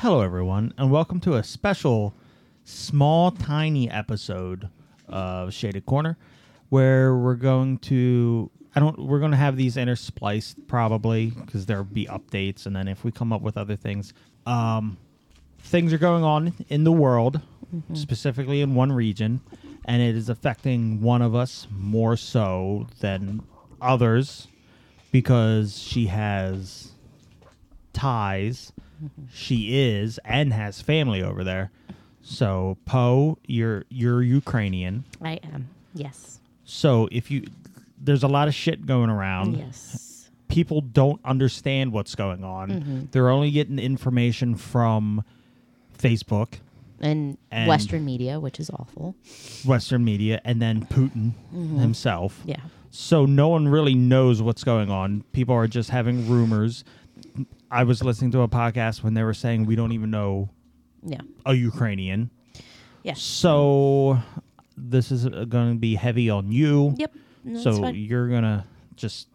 Hello, everyone, and welcome to a special, small, tiny episode of Shaded Corner, where we're going to. I don't. We're going to have these interspliced probably because there'll be updates, and then if we come up with other things, um, things are going on in the world, specifically in one region, and it is affecting one of us more so than others because she has ties. She is and has family over there. So Poe, you're you're Ukrainian. I am. Yes. So if you there's a lot of shit going around. Yes. People don't understand what's going on. Mm-hmm. They're only getting information from Facebook, And, And- Western media, which is awful. Western media, and then Putin himself. Mm-hmm. Yeah. So no one really knows what's going on. People are just having rumors. I was listening to a podcast when they were saying we don't even know Yeah. a Ukrainian. Yes. So this is going to be heavy on you. Yep. No, so you're going to just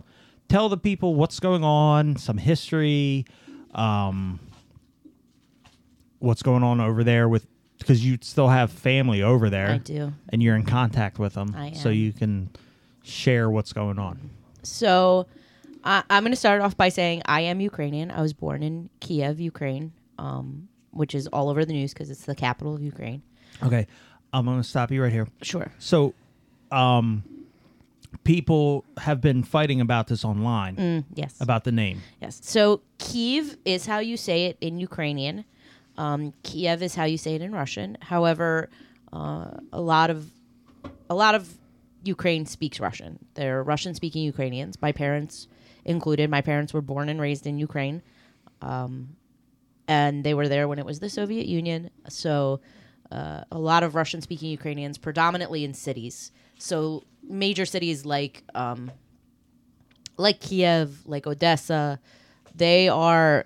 tell the people what's going on, some history, um what's going on over there with because you still have family over there I do. and you're in contact with them I am. so you can share what's going on. So I I'm going to start off by saying I am Ukrainian. I was born in Kyiv, Ukraine, um, which is all over the news because it's the capital of Ukraine. Okay. I'm going to stop you right here. Sure. So, um, people have been fighting about this online Mm, yes. about the name. Yes. So Kiev is how you say it in Ukrainian. Um, Kiev is how you say it in Russian. However, uh, a lot of a lot of Ukraine speaks Russian. They're Russian-speaking Ukrainians. My parents included. My parents were born and raised in Ukraine, um, and they were there when it was the Soviet Union. So uh, a lot of Russian-speaking Ukrainians, predominantly in cities. So major cities like um, like Kiev, like Odessa, they are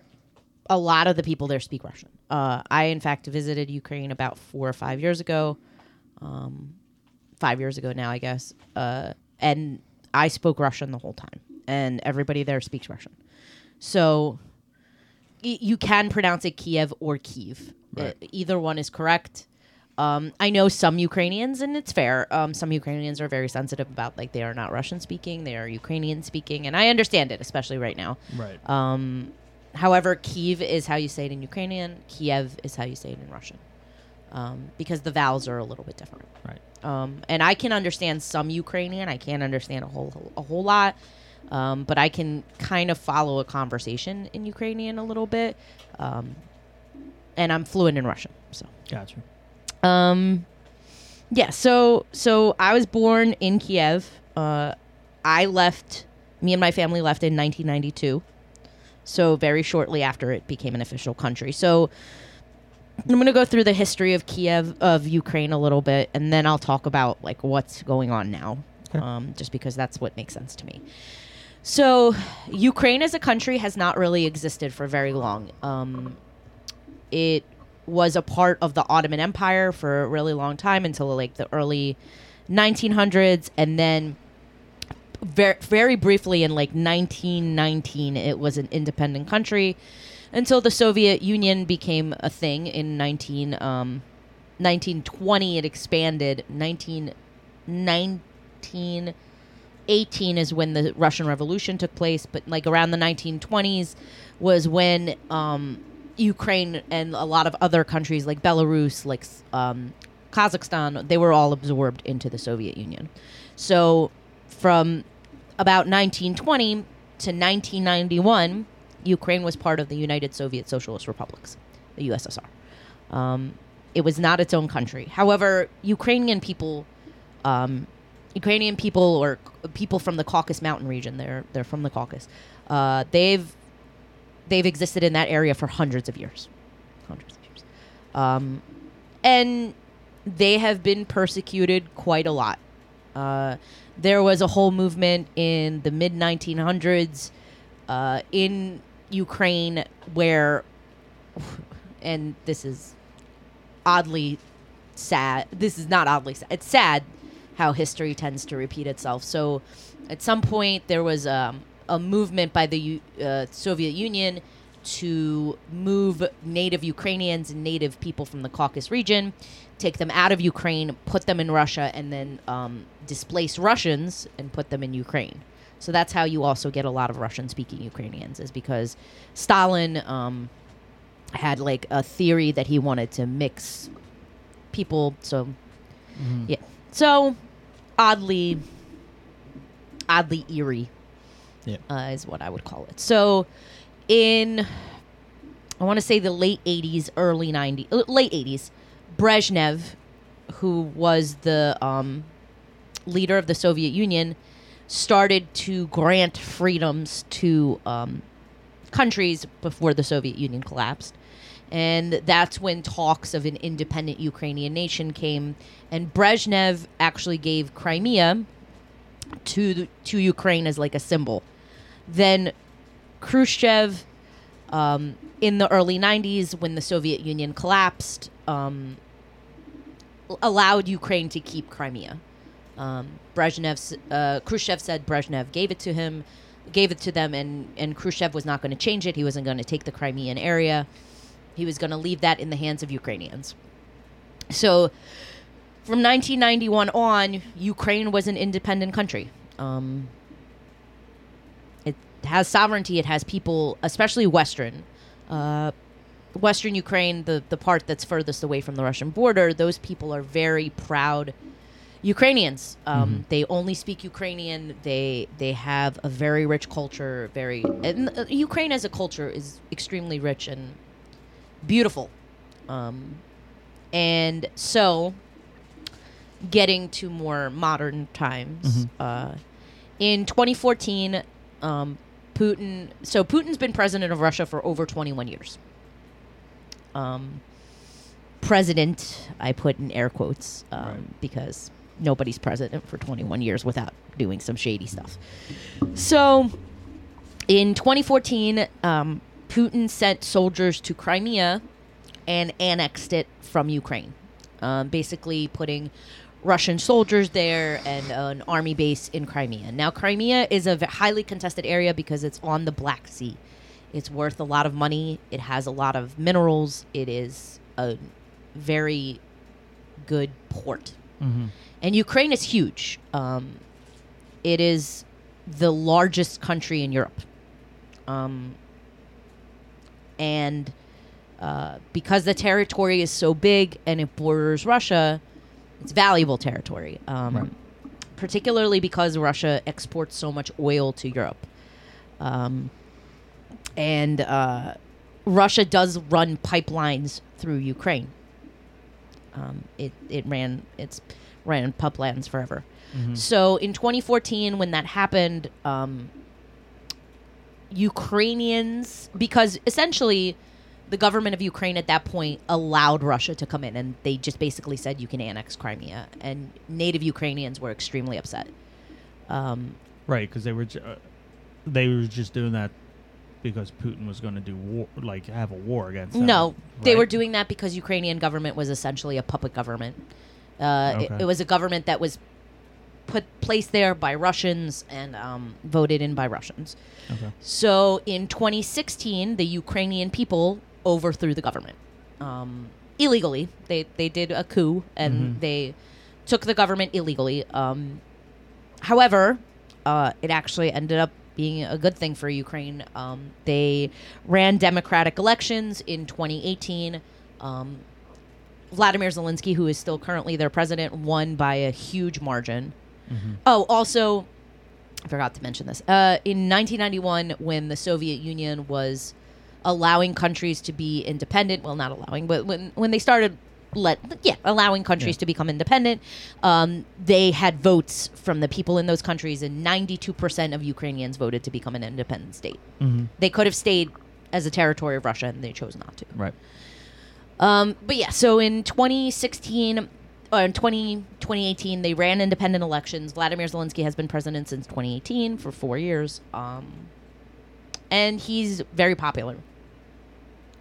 a lot of the people there speak Russian. Uh, I, in fact, visited Ukraine about four or five years ago. Um, five years ago now, I guess. Uh, and I spoke Russian the whole time, and everybody there speaks Russian. So y- you can pronounce it Kiev or Kiev. Right. Uh, either one is correct. Um, I know some Ukrainians, and it's fair. Um, some Ukrainians are very sensitive about like they are not Russian speaking; they are Ukrainian speaking, and I understand it, especially right now. Right. Um, however, Kyiv is how you say it in Ukrainian. Kiev is how you say it in Russian, um, because the vowels are a little bit different. right. Um, and I can understand some Ukrainian. I can't understand a whole a whole lot, um, but I can kind of follow a conversation in Ukrainian a little bit. Um, and I'm fluent in Russian, so. Gotcha. Um, yeah. So so I was born in Kiev. Uh, I left. Me and my family left in 1992. So very shortly after it became an official country. So I'm going to go through the history of Kiev of Ukraine a little bit, and then I'll talk about like what's going on now, Okay. um, just because that's what makes sense to me. So Ukraine as a country has not really existed for very long. Um, it was a part of the Ottoman Empire for a really long time until like the early 1900s, and then very very briefly in like 1919 it was an independent country until the Soviet Union became a thing in 19 um, 1920 it expanded. 19 1918 is when the Russian Revolution took place but like around the 1920s was when um, Ukraine and a lot of other countries like Belarus like um, Kazakhstan they were all absorbed into the Soviet Union so from about 1920 to 1991, Ukraine was part of the United Soviet Socialist Republics, the USSR. Um, it was not its own country. However, Ukrainian people, um, Ukrainian people or people from the Caucasus Mountain region, they're they're from the Caucasus. Uh, they've they've existed in that area for hundreds of years, hundreds of years, um, and they have been persecuted quite a lot. Uh, there was a whole movement in the mid 1900s uh, in Ukraine where, and this is oddly sad. This is not oddly sad. It's sad how history tends to repeat itself. So, at some point, there was um, a movement by the U- uh, Soviet Union to move native Ukrainians and native people from the Caucasus region, take them out of Ukraine, put them in Russia, and then um, displace Russians and put them in Ukraine. So that's how you also get a lot of Russian speaking Ukrainians, is because Stalin um, had like a theory that he wanted to mix people. So, yeah. So, oddly, oddly eerie Yeah. uh, is what I would call it. So, in I want to say the late '80s, early '90s, uh, late '80s, Brezhnev, who was the um, leader of the Soviet Union, started to grant freedoms to um, countries before the Soviet Union collapsed. And that's when talks of an independent Ukrainian nation came. And Brezhnev actually gave Crimea to the, to Ukraine as like a symbol. Then Khrushchev, um, in the early '90s, when the Soviet Union collapsed, um, allowed Ukraine to keep Crimea. Um, Brezhnev, uh, Khrushchev said Brezhnev gave it to him, gave it to them, and and Khrushchev was not going to change it. He wasn't going to take the Crimean area. He was going to leave that in the hands of Ukrainians. So, from 1991 on, Ukraine was an independent country. Um, it has sovereignty. It has people, especially Western, uh, Western Ukraine, the the part that's furthest away from the Russian border. Those people are very proud Ukrainians. Um, They only speak Ukrainian. They they have a very rich culture. Very and uh, Ukraine as a culture is extremely rich and beautiful. Um, and so, getting to more modern times, uh, in 2014, um, Putin. So Putin's been president of Russia for over 21 years. Um, president, I put in air quotes um, Right. because nobody's president for 21 years without doing some shady stuff. So, in 2014, um, Putin sent soldiers to Crimea and annexed it from Ukraine, um, basically putting Russian soldiers there and an army base in Crimea. Now, Crimea is a highly contested area because it's on the Black Sea. It's worth a lot of money. It has a lot of minerals. It is a very good port. Mm-hmm. And Ukraine is huge. Um, it is the largest country in Europe. Um, and uh, because the territory is so big and it borders Russia, it's valuable territory. Um, Right. Particularly because Russia exports so much oil to Europe. Um, and uh, Russia does run pipelines through Ukraine. Um, it it ran it's ran pipelines forever. So in 2014, when that happened, um, Ukrainians because essentially the government of Ukraine at that point allowed Russia to come in, and they just basically said you can annex Crimea, and native Ukrainians were extremely upset. Um, Right, because they were ju- uh, they were just doing that because Putin was going to do war, like have a war against. them, No, they were doing that because Ukrainian government was essentially a puppet government. Uh, it, it was a government that was put placed there by Russians and um, voted in by Russians. Okay. So in 2016, the Ukrainian people overthrew the government um, illegally. They they did a coup and Mhm. they took the government illegally. Um, however, uh, it actually ended up being a good thing for Ukraine. Um, they ran democratic elections in 2018. Um, Vladimir Zelensky, who is still currently their president, won by a huge margin. Mm-hmm. Oh, also, I forgot to mention this. Uh, in 1991, when the Soviet Union was allowing countries to be independent, well, not allowing, but when when they started let yeah allowing countries Yeah. to become independent, um, they had votes from the people in those countries, and 92 percent of Ukrainians voted to become an independent state. Mm-hmm. They could have stayed as a territory of Russia, and they chose not to. Right. Um, but yeah, so in 2016 or in 20, 2018, they ran independent elections. Vladimir Zelensky has been president since 2018 for four years. Um, and he's very popular,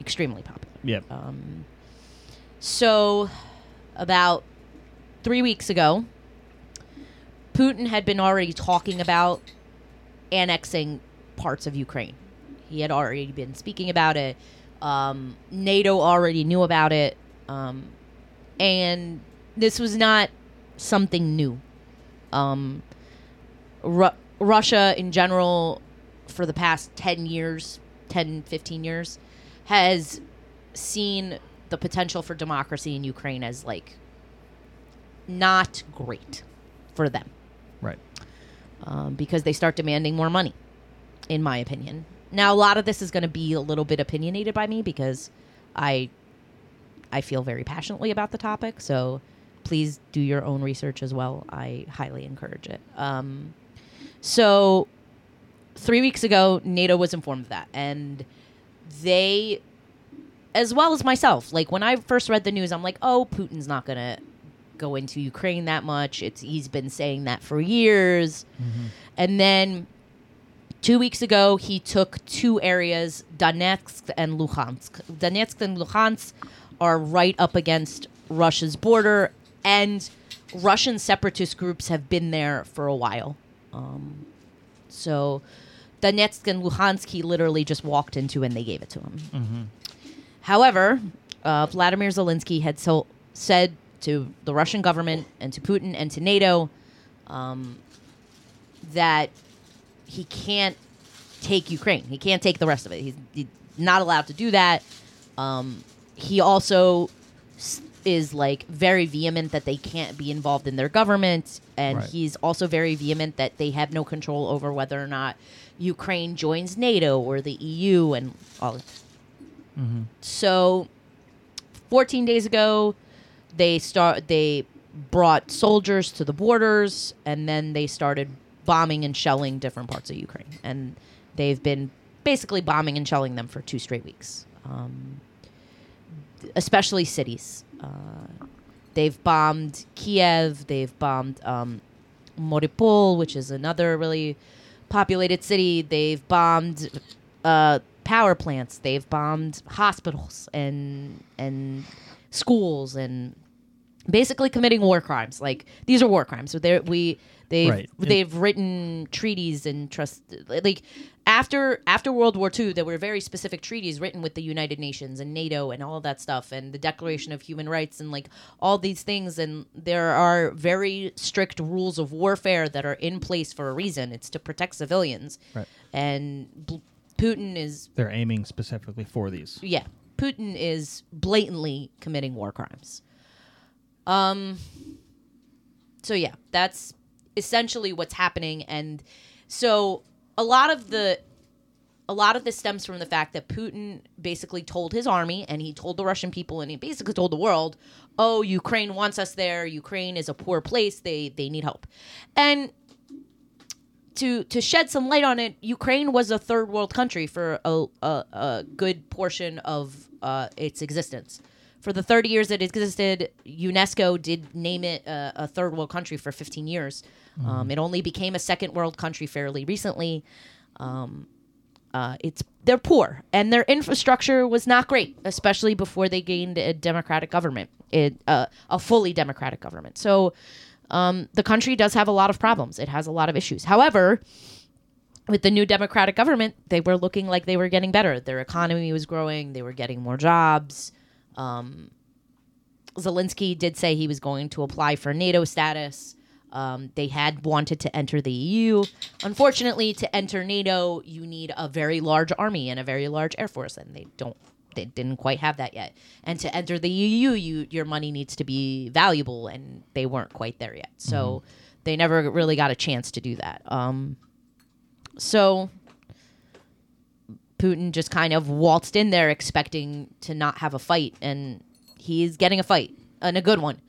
extremely popular. Yep. Um, so, about three weeks ago, Putin had been already talking about annexing parts of Ukraine. He had already been speaking about it. Um, NATO already knew about it. Um, and this was not something new. Um, Ru- Russia in general, for the past 10 years, 10, 15 years, has seen the potential for democracy in Ukraine as like not great for them Right. um, because they start demanding more money, in my opinion. Now, a lot of this is going to be a little bit opinionated by me because I I feel very passionately about the topic. So please do your own research as well. I highly encourage it. Um, so three weeks ago, NATO was informed of that, and they, as well as myself, like when I first read the news, I'm like, oh, Putin's not going to go into Ukraine that much. It's he's been saying that for years. And then two weeks ago, he took two areas, Donetsk and Luhansk. Donetsk and Luhansk are right up against Russia's border, and Russian separatist groups have been there for a while. Um, so Donetsk and Luhansk, he literally just walked into and they gave it to him. However, uh, Vladimir Zelensky had so said to the Russian government and to Putin and to NATO um, that he can't take Ukraine. He can't take the rest of it. He's, he's not allowed to do that. Um, he also is like very vehement that they can't be involved in their government, and Right. he's also very vehement that they have no control over whether or not Ukraine joins NATO or the EU and all. So, 14 days ago, they start they brought soldiers to the borders and then they started bombing and shelling different parts of Ukraine. And they've been basically bombing and shelling them for two straight weeks. Um, especially cities. Uh, they've bombed Kiev. They've bombed um, Mariupol, which is another really populated city. They've bombed uh, power plants. They've bombed hospitals and and schools and basically committing war crimes. Like these are war crimes. So they we they've Right. they've written treaties and trust like after after World War II there were very specific treaties written with the United Nations and NATO and all that stuff and the Declaration of Human Rights and like all these things and there are very strict rules of warfare that are in place for a reason. It's to protect civilians. Right. And bl- Putin is They're aiming specifically for these. yeah, Putin is blatantly committing war crimes. Um so yeah, that's essentially what's happening and so a lot of the a lot of this stems from the fact that Putin basically told his army and he told the Russian people and he basically told the world, "Oh, Ukraine wants us there. Ukraine is a poor place. They they need help." And to to shed some light on it, Ukraine was a third world country for a a, a good portion of uh, its existence. For the 30 years it existed, UNESCO did name it a, a third world country for 15 years. Um, it only became a second world country fairly recently. Um, uh, it's they're poor and their infrastructure was not great, especially before they gained a democratic government, it, uh, a fully democratic government. So um, the country does have a lot of problems. It has a lot of issues. However, with the new democratic government, they were looking like they were getting better. Their economy was growing. They were getting more jobs. Um, Zelensky did say he was going to apply for NATO status. Um, they had wanted to enter the EU. Unfortunately, to enter NATO, you need a very large army and a very large air force, and they don't. They didn't quite have that yet. And to enter the EU, you your money needs to be valuable, and they weren't quite there yet. So they never really got a chance to do that. Um, so Putin just kind of waltzed in there expecting to not have a fight, and he's getting a fight and a good one.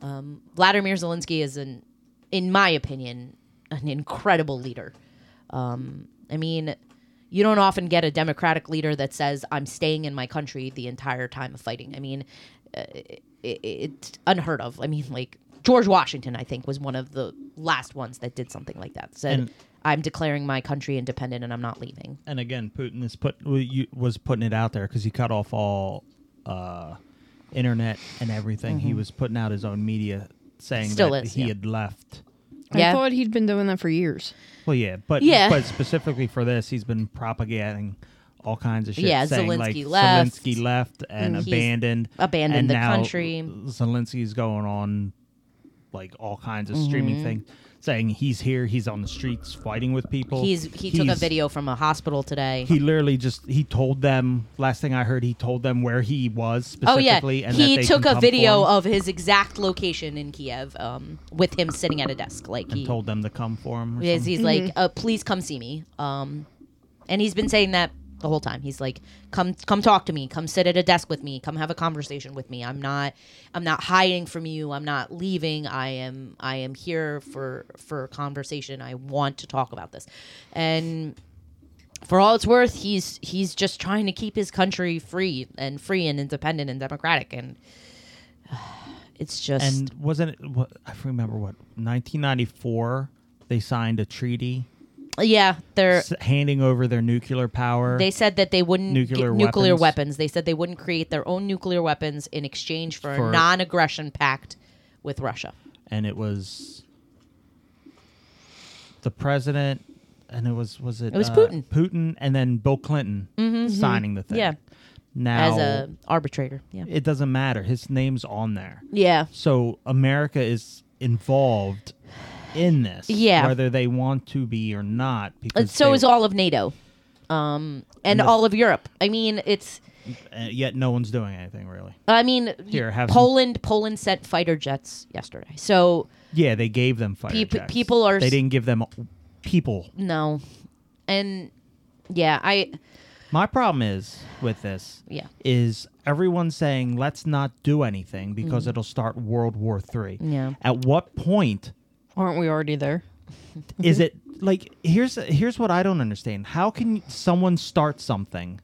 Um, Vladimir Zelensky is an, in my opinion, an incredible leader. Um, I mean, you don't often get a democratic leader that says, "I'm staying in my country the entire time of fighting." I mean, uh, it, it's unheard of. I mean, like George Washington, I think, was one of the last ones that did something like that. Said, And- "I'm declaring my country independent and I'm not leaving." And again, Putin is put was putting it out there because he cut off all uh, internet and everything. He was putting out his own media saying. Still that is, he yeah. had left. Yeah. I thought he'd been doing that for years. Well, yeah, but Yeah. but specifically for this, he's been propagating all kinds of shit. Yeah, saying, Zelensky like, left. Zelensky left and He's abandoned. abandoned and the now country. Zelensky's going on like all kinds of streaming Mm-hmm. things, saying he's here, he's on the streets fighting with people. He's he took a video from a hospital today. He literally just he told them. Last thing I heard, he told them where he was Oh yeah, specifically. and that he they took a video of his exact location in Kiev, um, with him sitting at a desk. Like and he, told them to come for him. or Yes, something. he's like, uh, please come see me. Um, and he's been saying that the whole time. He's like, come, come talk to me. Come sit at a desk with me. Come have a conversation with me. I'm not, I'm not hiding from you. I'm not leaving. I am, I am here for for conversation. I want to talk about this, and for all it's worth, he's he's just trying to keep his country free and free and independent and democratic, and it's just And wasn't it? What, I remember what 1994 they signed a treaty yeah, they're s- handing over their nuclear power. They said that they wouldn't Nuclear get nuclear weapons. weapons. They said they wouldn't create their own nuclear weapons in exchange for, For- a non-aggression pact with Russia. and it was the president, and it was was it? It was uh, Putin. Putin, and then Bill Clinton signing the thing. Yeah. Now as a arbitrator. Yeah. it doesn't matter. His name's on there. Yeah. So America is involved in this, Yeah. whether they want to be or not. Because so they- is all of NATO. Um and the- all of Europe. I mean, it's uh, yet no one's doing anything really. I mean, Here, have some- Poland Poland sent fighter jets yesterday. So Yeah, they gave them fighter Peop- jets. people are They didn't give them people. no. And yeah, I My problem is with this yeah. is everyone saying let's not do anything because it'll start World War Three. Mm. Yeah. At what point Aren't we already there? is it like here's here's what I don't understand. How can someone start something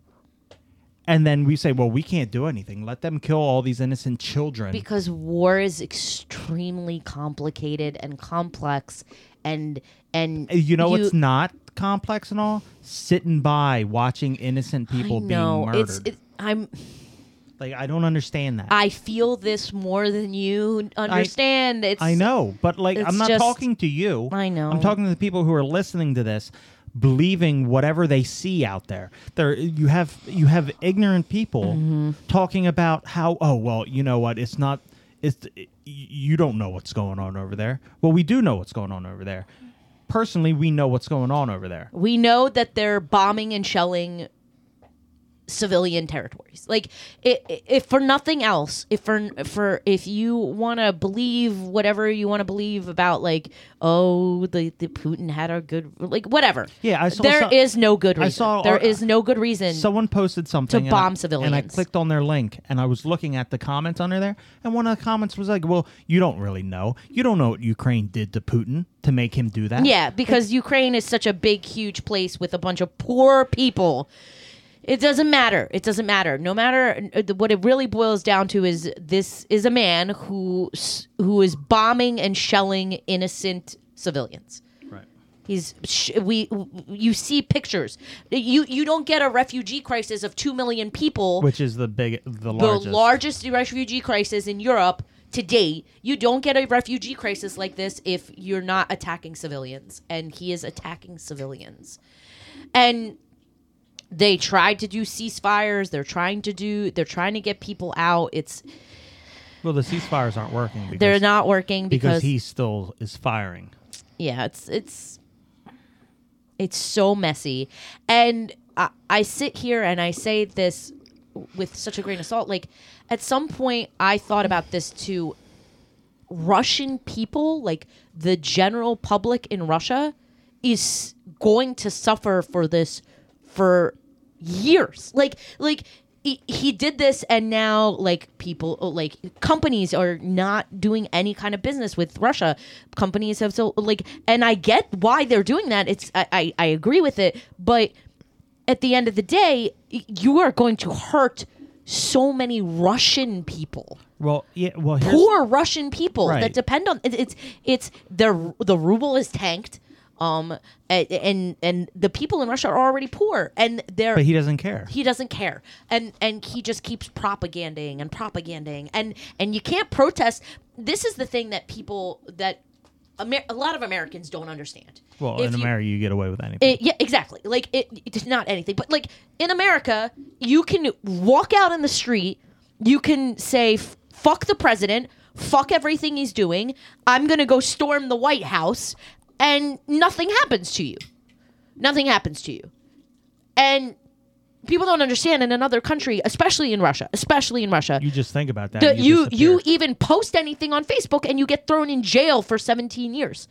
and then we say, well, we can't do anything. Let them kill all these innocent children. because war is extremely complicated and complex and and Uh, you know it's not complex and all? Sitting by watching innocent people I know being it's murdered. it, i'm like I don't understand that. i feel this more than you understand it's I know, but like I'm not just- talking to you. I know. I'm talking to the people who are listening to this, believing whatever they see out there. There, you have you have ignorant people Mm-hmm. talking about how oh well you know what it's not it's y- you don't know what's going on over there. Well, we do know what's going on over there. Personally, we know what's going on over there. we know that they're bombing and shelling civilian territories like i i- if for nothing else if for for if you want to believe whatever you want to believe about like oh the the putin had a good like whatever Yeah, I saw There is some- no good I reason saw- There uh, is no good reason Someone posted something and I- civilians, and I clicked on their link, and I was looking at the comments under there, and one of the comments was like, "Well, you don't really know. You don't know what Ukraine did to Putin to make him do that." Yeah, because Ukraine is such a big, huge place with a bunch of poor people. It doesn't matter. It doesn't matter. No matter uh, what it really boils down to is this is a man who who is bombing and shelling innocent civilians. Right. He's we you see pictures. You you don't get a refugee crisis of 2 million people Which is the big, the the largest. largest refugee crisis in Europe to date. You don't get a refugee crisis like this if you're not attacking civilians, and he is attacking civilians. And they tried to do ceasefires. They're trying to do. They're trying to get people out. It's well, the ceasefires aren't working because they're not working because because, he still is firing. yeah, it's it's it's so messy. And I, I sit here and I say this with such a grain of salt. Like at some point, I thought about this too. Russian people, like the general public in Russia, is going to suffer for this for years. Like, like he, he did this, and now like people, oh, like companies are not doing any kind of business with Russia. Companies have so like, and I get why they're doing that. It's I I, I agree with it, but at the end of the day, you are going to hurt so many Russian people Well, yeah. Well, poor Russian people Right. that depend on it, it's it's the the ruble is tanked, um, a- and and the people in Russia are already poor, and they're but he doesn't care. he doesn't care and and he just keeps propaganding and propaganding and and you can't protest this is the thing that people that Amer- a lot of Americans don't understand. Well, If in you- America, you get away with anything. it, yeah, exactly. Like it, it's not anything, but like in America, you can walk out in the street, you can say "fuck the president," "fuck everything he's doing," "I'm gonna go storm the White House," and nothing happens to you. Nothing happens to you, and people don't understand in another country, especially in Russia, especially in Russia. you just think about that. the- you you even post anything on Facebook and you get thrown in jail for 17 years.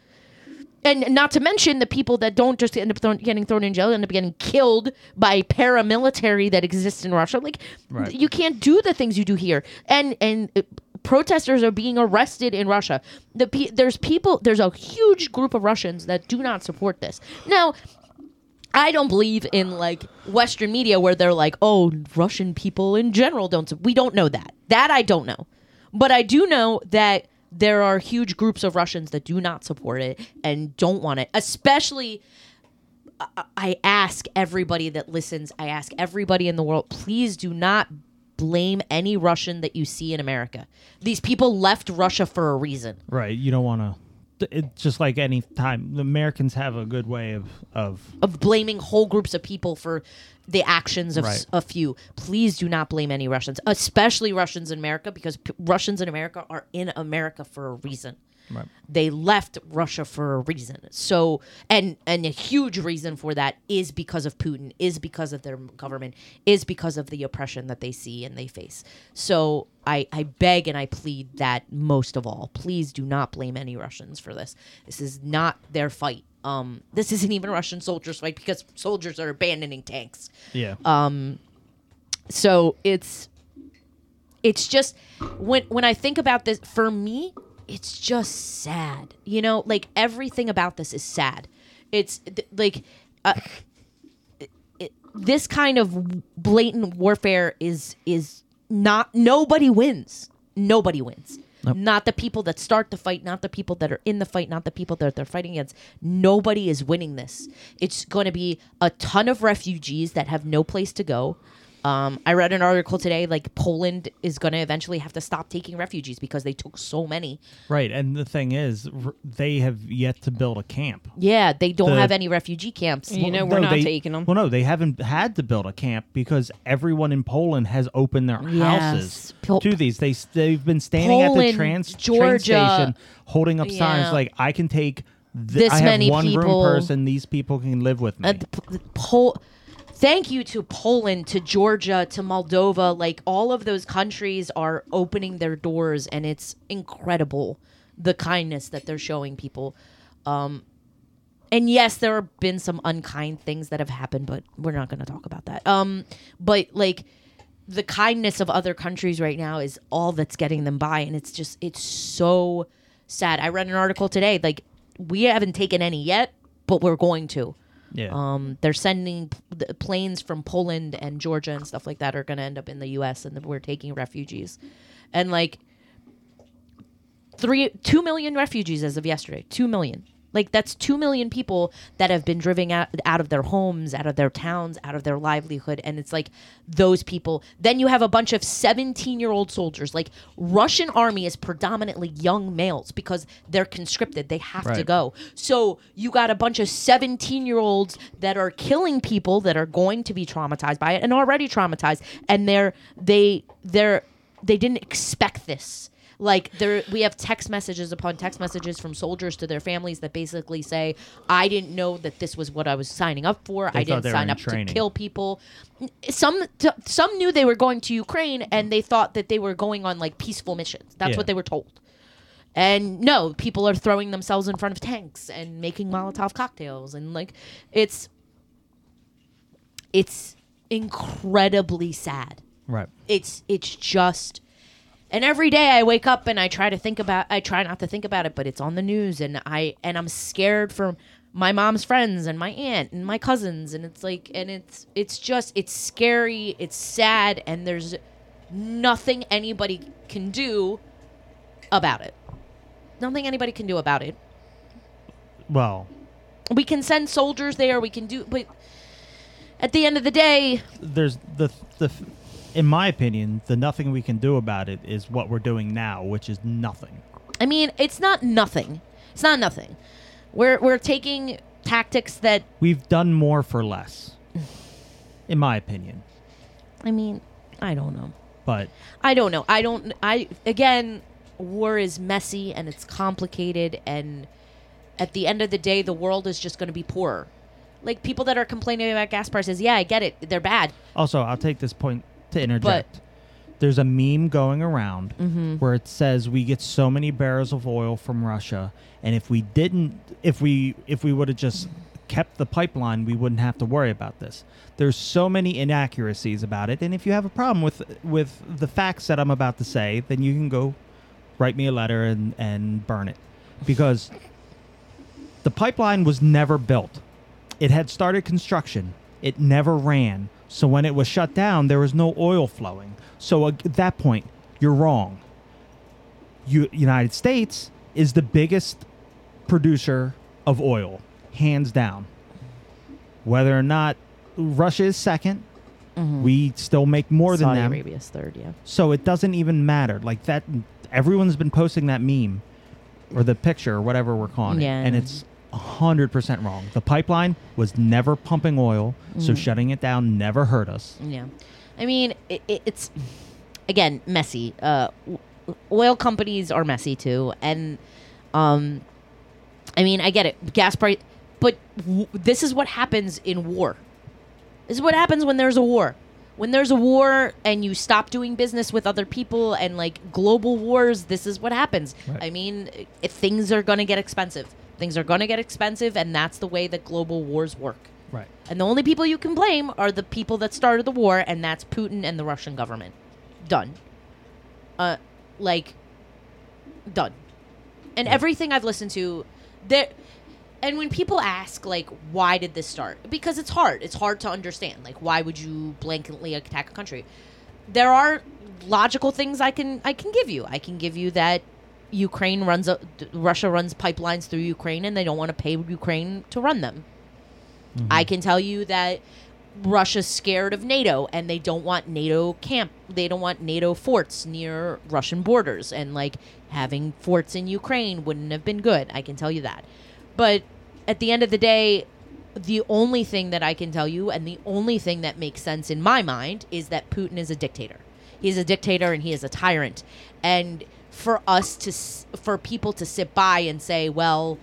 And not to mention the people that don't just end up thrown, getting thrown in jail, end up getting killed by paramilitary that exists in Russia. Like Right. you can't do the things you do here. And and protesters are being arrested in Russia. The pe- there's people there's a huge group of Russians that do not support this. Now, I don't believe in like Western media where they're like, oh, Russian people in general don't. su-" We don't know that. That I don't know. But I do know that there are huge groups of Russians that do not support it and don't want it. Especially, I- I ask everybody that listens, I ask everybody in the world, please do not blame any Russian that you see in America. These people left Russia for a reason. right. You don't want to. It's just like any time the Americans have a good way of of of blaming whole groups of people for the actions of Right. a few. Please do not blame any Russians, especially Russians in America, because p- Russians in America are in America for a reason. Right. They left Russia for a reason. So, and and a huge reason for that is because of Putin, is because of their government, is because of the oppression that they see and they face. So, I I beg and I plead that most of all, please do not blame any Russians for this. This is not their fight. Um, this isn't even Russian soldiers' fight because soldiers are abandoning tanks Yeah. Um, so it's it's just when when i think about this for me it's just sad you know? Like everything about this is sad. It's th- like uh, it, this kind of blatant warfare is is not nobody wins. Nobody wins. Not the people that start the fight not the people that are in the fight not the people that they're fighting against. Nobody is winning this. It's going to be a ton of refugees that have no place to go um, I read an article today like Poland is going to eventually have to stop taking refugees because they took so many. right. And the thing is, r- they have yet to build a camp. Yeah, they don't The- have any refugee camps. You know, Well, we're no, not they- taking them. Well, no, they haven't had to build a camp because everyone in Poland has opened their Yes. houses Pol- to these. They s- they've been standing at the Poland, trans train Georgia. station, holding up Yeah. signs like, "I can take th- This I have many one people. room person. These people can live with me." Uh, the, P- the Pol- Thank you to Poland, to Georgia, to Moldova. Like all of those countries are opening their doors, and it's incredible the kindness that they're showing people. Um, and yes, there have been some unkind things that have happened, but we're not going to talk about that. Um, but like the kindness of other countries right now is all that's getting them by, and it's just it's so sad. I read an article today, like we haven't taken any yet, but we're going to. Yeah. Um, they're sending p- planes from Poland and Georgia and stuff like that are going to end up in the U.S. and we're taking refugees, and like three, two million refugees as of yesterday. Two million. Like that's two million people that have been driven out, out of their homes, out of their towns, out of their livelihood, and it's like those people. Then you have a bunch of seventeen-year-old soldiers. Like Russian army is predominantly young males because they're conscripted; they have to go. So you got a bunch of seventeen-year-olds that are killing people that are going to be traumatized by it and already traumatized, and they're they they're they didn't expect this like there we have text messages upon text messages from soldiers to their families that basically say i didn't know that this was what i was signing up for. They i didn't sign up to kill people. Some t- some knew they were going to ukraine and they thought that they were going on like peaceful missions. That's Yeah. what they were told. And no people are throwing themselves in front of tanks and making molotov cocktails. And like it's it's incredibly sad. Right. it's it's just and every day I wake up and I try to think about I try not to think about it, but it's on the news and I and I'm scared for my mom's friends and my aunt and my cousins and it's like and it's it's just it's scary, it's sad and there's nothing anybody can do about it. Nothing anybody can do about it. Well, We can send soldiers there, we can do but at the end of the day, there's the the in my opinion, the nothing we can do about it is what we're doing now, which is nothing. I mean, it's not nothing. It's not nothing. We're we're taking tactics that We've done more for less, in my opinion. I mean, I don't know. But I don't know. I don't. I again, war is messy and it's complicated, and at the end of the day, the world is just going to be poorer. Like people that are complaining about gas prices, yeah, I get it. They're bad. also, I'll take this point to interject. There's a meme going around mm-hmm. where it says we get so many barrels of oil from Russia, and if we didn't, if we if we would have just kept the pipeline, we wouldn't have to worry about this. There's so many inaccuracies about it, and if you have a problem with with the facts that I'm about to say, then you can go write me a letter and and burn it, because the pipeline was never built. It had started construction. It never ran. So when it was shut down, there was no oil flowing. So at that point, you're wrong. U- United States is the biggest producer of oil, hands down. Whether or not Russia is 2nd we still make more Mm-hmm. Saudi than them. Arabia's third, yeah. So it doesn't even matter. Like that, everyone's been posting that meme or the picture or whatever we're calling Yeah. it, and it's hundred percent wrong. The pipeline was never pumping oil, so Mm. shutting it down never hurt us. Yeah, I mean, it, it, it's again messy. Uh, oil companies are messy too, and um, I mean, I get it, gas price, but w- this is what happens in war. This is what happens when there's a war. When there's a war and you stop doing business with other people and like global wars, this is what happens. Right. I mean, if things are going to get expensive. Things are going to get expensive, and that's the way that global wars work. Right. And the only people you can blame are the people that started the war, and that's Putin and the Russian government. Done. Uh, like, done. And Yeah. everything I've listened to, there. And when people ask, like, why did this start? Because it's hard. It's hard to understand. Like, why would you blanketly attack a country? There are logical things I can I can give you. I can give you that Ukraine runs a Russia runs pipelines through Ukraine, and they don't want to pay Ukraine to run them. Mm-hmm. I can tell you that Russia's scared of NATO and they don't want NATO camp they don't want NATO forts near Russian borders and like having forts in Ukraine wouldn't have been good. I can tell you that. But at the end of the day, the only thing that I can tell you and the only thing that makes sense in my mind is that Putin is a dictator. He's a dictator and he is a tyrant. And for us to for people to sit by and say, well,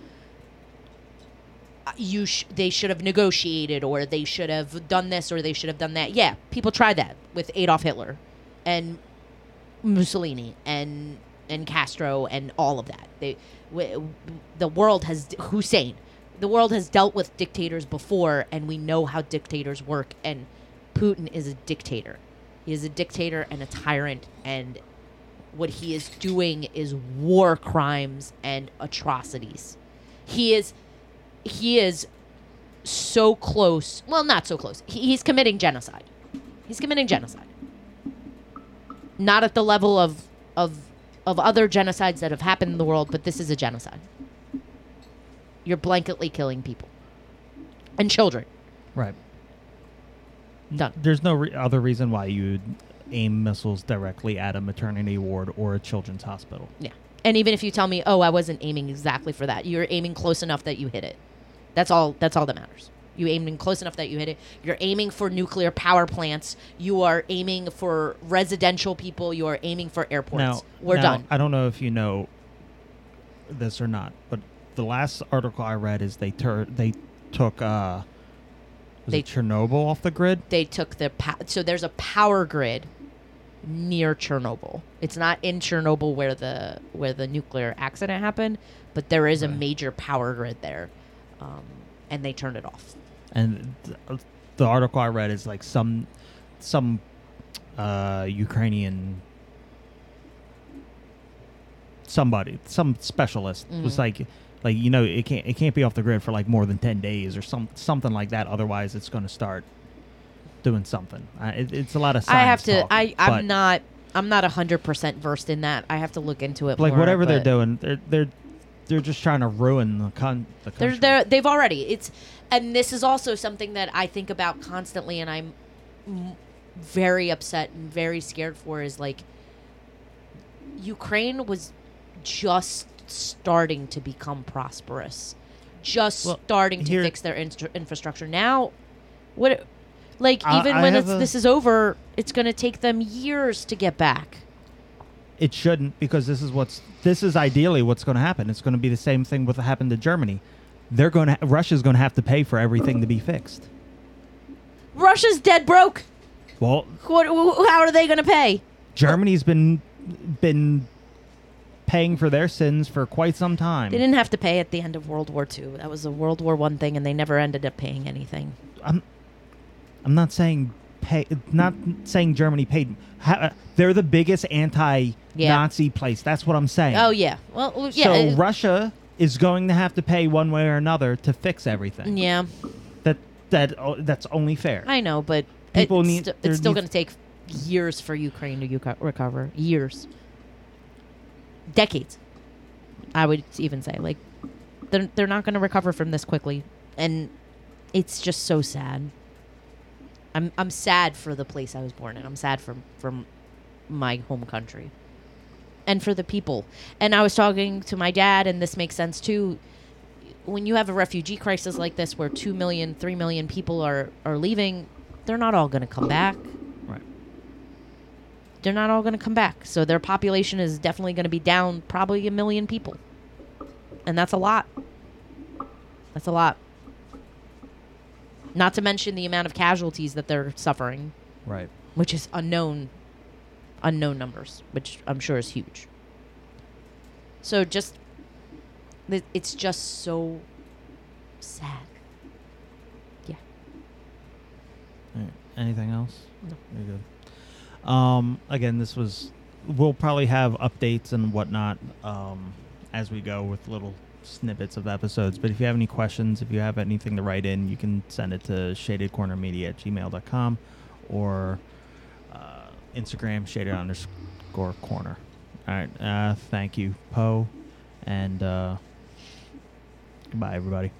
uh, you sh- they should have negotiated or they should have done this or they should have done that. Yeah, people tried that with Adolf Hitler and Mussolini and and Castro and all of that. They w- the world has Hussein. The world has dealt with dictators before and we know how dictators work and Putin is a dictator. He is a dictator and a tyrant and what he is doing is war crimes and atrocities. He is he is so close. Well, not so close. He, he's committing genocide. He's committing genocide. Not at the level of of of other genocides that have happened in the world, but this is a genocide. You're blanketly killing people and children. Right. Done. There's no re- other reason why you'd aim missiles directly at a maternity ward or a children's hospital. Yeah. And even if you tell me, "Oh, I wasn't aiming exactly for that," you're aiming close enough that you hit it. That's all. That's all that matters. You aiming close enough that you hit it. You're aiming for nuclear power plants. You are aiming for residential people. You are aiming for airports. Now, We're now, done. I don't know if you know this or not, but the last article I read is they tur- they took uh was They- it Chernobyl off the grid. They took the pa- so there's a power grid near Chernobyl. It's not in Chernobyl where the where the nuclear accident happened, but there is a major power grid there, um, and they turned it off. and th- the article I read is like some some uh, Ukrainian somebody some specialist was Mhm. like like you know it can't it can't be off the grid for like more than 10 days or some something like that otherwise it's going to start doing something uh, it, it's a lot of science I have to. I I'm not. I'm not hundred percent versed in that. I have to look into it. like more, whatever they're doing they're they're they're just trying to ruin the con the They're, country. they're they've already. It's and this is also something that I think about constantly, and I'm very upset and very scared for. Is like Ukraine was just starting to become prosperous, just Well, starting to here- fix their instru- infrastructure. Now, what? Like I- even I when have it's, a- this is over, it's going to take them years to get back. It shouldn't because this is what's this is ideally what's going to happen. It's going to be the same thing with what happened to Germany. They're going to Russia's going to have to pay for everything to be fixed. Russia's dead broke. Well, What, wh- how are they going to pay? Germany's been been paying for their sins for quite some time. They didn't have to pay at the end of World War II. That was a World War One thing, and they never ended up paying anything. I'm I'm not saying pay not saying Germany paid ha, uh, they're the biggest anti-Nazi place. That's what I'm saying. Oh yeah. Well, well, yeah. so it- Russia is going to have to pay one way or another to fix everything. yeah, That that oh, that's only fair. I know, but People it's, need- st- it's still going to take years for Ukraine to uco- recover. Years, decades. I would even say, like, they're they're not going to recover from this quickly, and it's just so sad. I'm I'm sad for the place I was born in. I'm sad for from my home country. And for the people. And I was talking to my dad and this makes sense too. When you have a refugee crisis like this where 2 million, 3 million people are are leaving, they're not all going to come back. Right. They're not all going to come back. So their population is definitely going to be down probably a million people. And that's a lot. That's a lot. Not to mention the amount of casualties that they're suffering Right. which is unknown unknown numbers which i'm sure is huge so just it's just so sad yeah Alright. Anything else? No. You're good. Um, again, this was. We'll probably have updates and whatnot um, as we go with little snippets of episodes. But if you have any questions, if you have anything to write in, you can send it to shadedcornermedia at gmail.com or uh, Instagram shaded underscore corner. All right. Uh, thank you, Poe. And uh, goodbye, everybody.